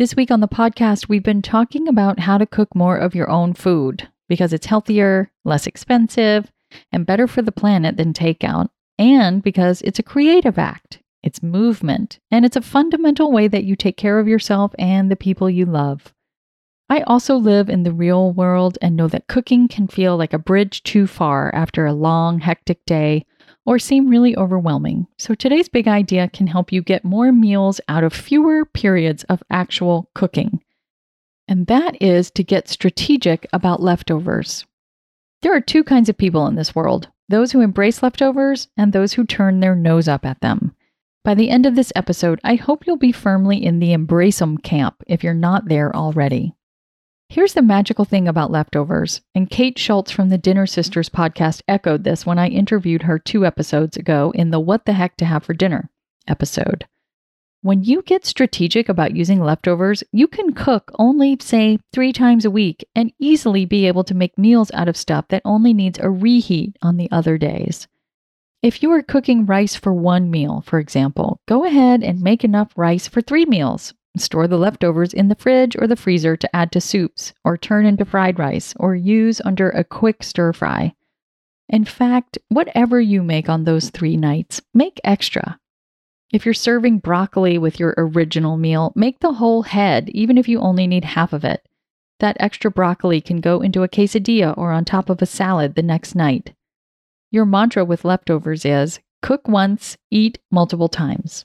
This week on the podcast, we've been talking about how to cook more of your own food because it's healthier, less expensive, and better for the planet than takeout, and because it's a creative act, it's movement, and it's a fundamental way that you take care of yourself and the people you love. I also live in the real world and know that cooking can feel like a bridge too far after a long, hectic day or seem really overwhelming. So today's big idea can help you get more meals out of fewer periods of actual cooking. And that is to get strategic about leftovers. There are two kinds of people in this world those who embrace leftovers and those who turn their nose up at them. By the end of this episode, I hope you'll be firmly in the embrace them camp if you're not there already. Here's the magical thing about leftovers, and Kate Schultz from the Dinner Sisters podcast echoed this when I interviewed her two episodes ago in the What the Heck to Have for Dinner episode. When you get strategic about using leftovers, you can cook only, say, three times a week and easily be able to make meals out of stuff that only needs a reheat on the other days. If you are cooking rice for one meal, for example, go ahead and make enough rice for three meals Store the leftovers in the fridge or the freezer to add to soups, or turn into fried rice, or use under a quick stir fry. In fact, whatever you make on those three nights, make extra. If you're serving broccoli with your original meal, make the whole head, even if you only need half of it. That extra broccoli can go into a quesadilla or on top of a salad the next night. Your mantra with leftovers is cook once, eat multiple times.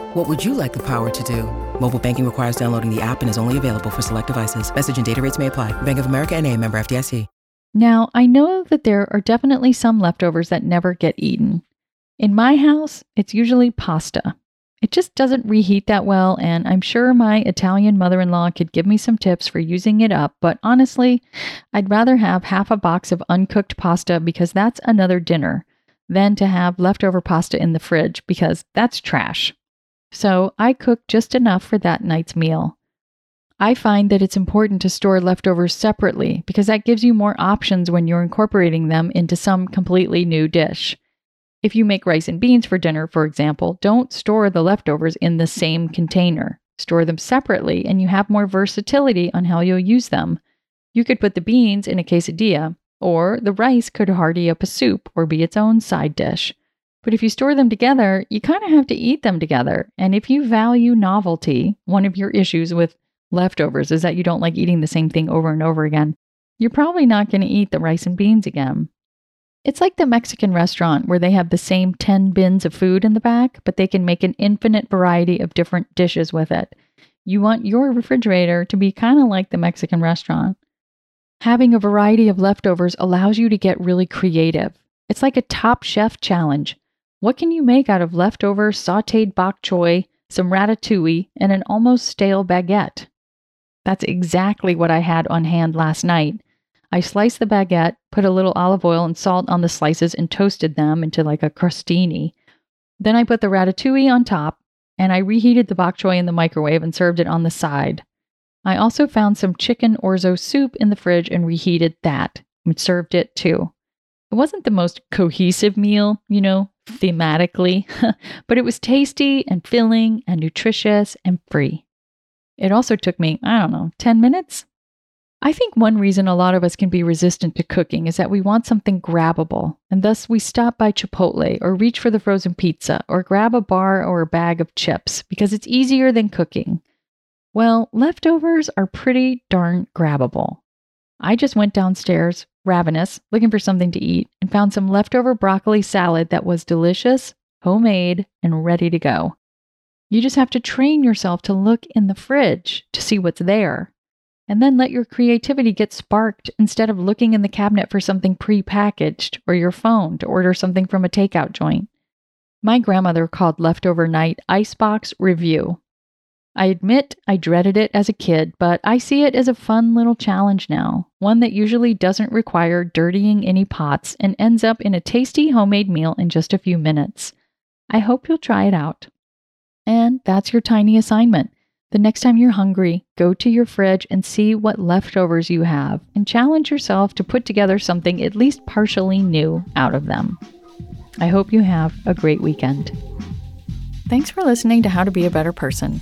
What would you like the power to do? Mobile banking requires downloading the app and is only available for select devices. Message and data rates may apply. Bank of America and a member FDIC. Now, I know that there are definitely some leftovers that never get eaten. In my house, it's usually pasta. It just doesn't reheat that well, and I'm sure my Italian mother in law could give me some tips for using it up, but honestly, I'd rather have half a box of uncooked pasta because that's another dinner than to have leftover pasta in the fridge because that's trash. So I cook just enough for that night's meal. I find that it's important to store leftovers separately because that gives you more options when you're incorporating them into some completely new dish. If you make rice and beans for dinner, for example, don't store the leftovers in the same container. Store them separately and you have more versatility on how you'll use them. You could put the beans in a quesadilla, or the rice could hardy up a soup or be its own side dish. But if you store them together, you kind of have to eat them together. And if you value novelty, one of your issues with leftovers is that you don't like eating the same thing over and over again, you're probably not going to eat the rice and beans again. It's like the Mexican restaurant where they have the same 10 bins of food in the back, but they can make an infinite variety of different dishes with it. You want your refrigerator to be kind of like the Mexican restaurant. Having a variety of leftovers allows you to get really creative. It's like a top chef challenge. What can you make out of leftover sauteed bok choy, some ratatouille, and an almost stale baguette? That's exactly what I had on hand last night. I sliced the baguette, put a little olive oil and salt on the slices, and toasted them into like a crostini. Then I put the ratatouille on top, and I reheated the bok choy in the microwave and served it on the side. I also found some chicken orzo soup in the fridge and reheated that and served it too. It wasn't the most cohesive meal, you know, thematically, but it was tasty and filling and nutritious and free. It also took me, I don't know, 10 minutes? I think one reason a lot of us can be resistant to cooking is that we want something grabbable, and thus we stop by Chipotle or reach for the frozen pizza or grab a bar or a bag of chips because it's easier than cooking. Well, leftovers are pretty darn grabbable. I just went downstairs, ravenous, looking for something to eat, and found some leftover broccoli salad that was delicious, homemade, and ready to go. You just have to train yourself to look in the fridge to see what's there and then let your creativity get sparked instead of looking in the cabinet for something pre-packaged or your phone to order something from a takeout joint. My grandmother called leftover night icebox review. I admit I dreaded it as a kid, but I see it as a fun little challenge now, one that usually doesn't require dirtying any pots and ends up in a tasty homemade meal in just a few minutes. I hope you'll try it out. And that's your tiny assignment. The next time you're hungry, go to your fridge and see what leftovers you have and challenge yourself to put together something at least partially new out of them. I hope you have a great weekend. Thanks for listening to How to Be a Better Person.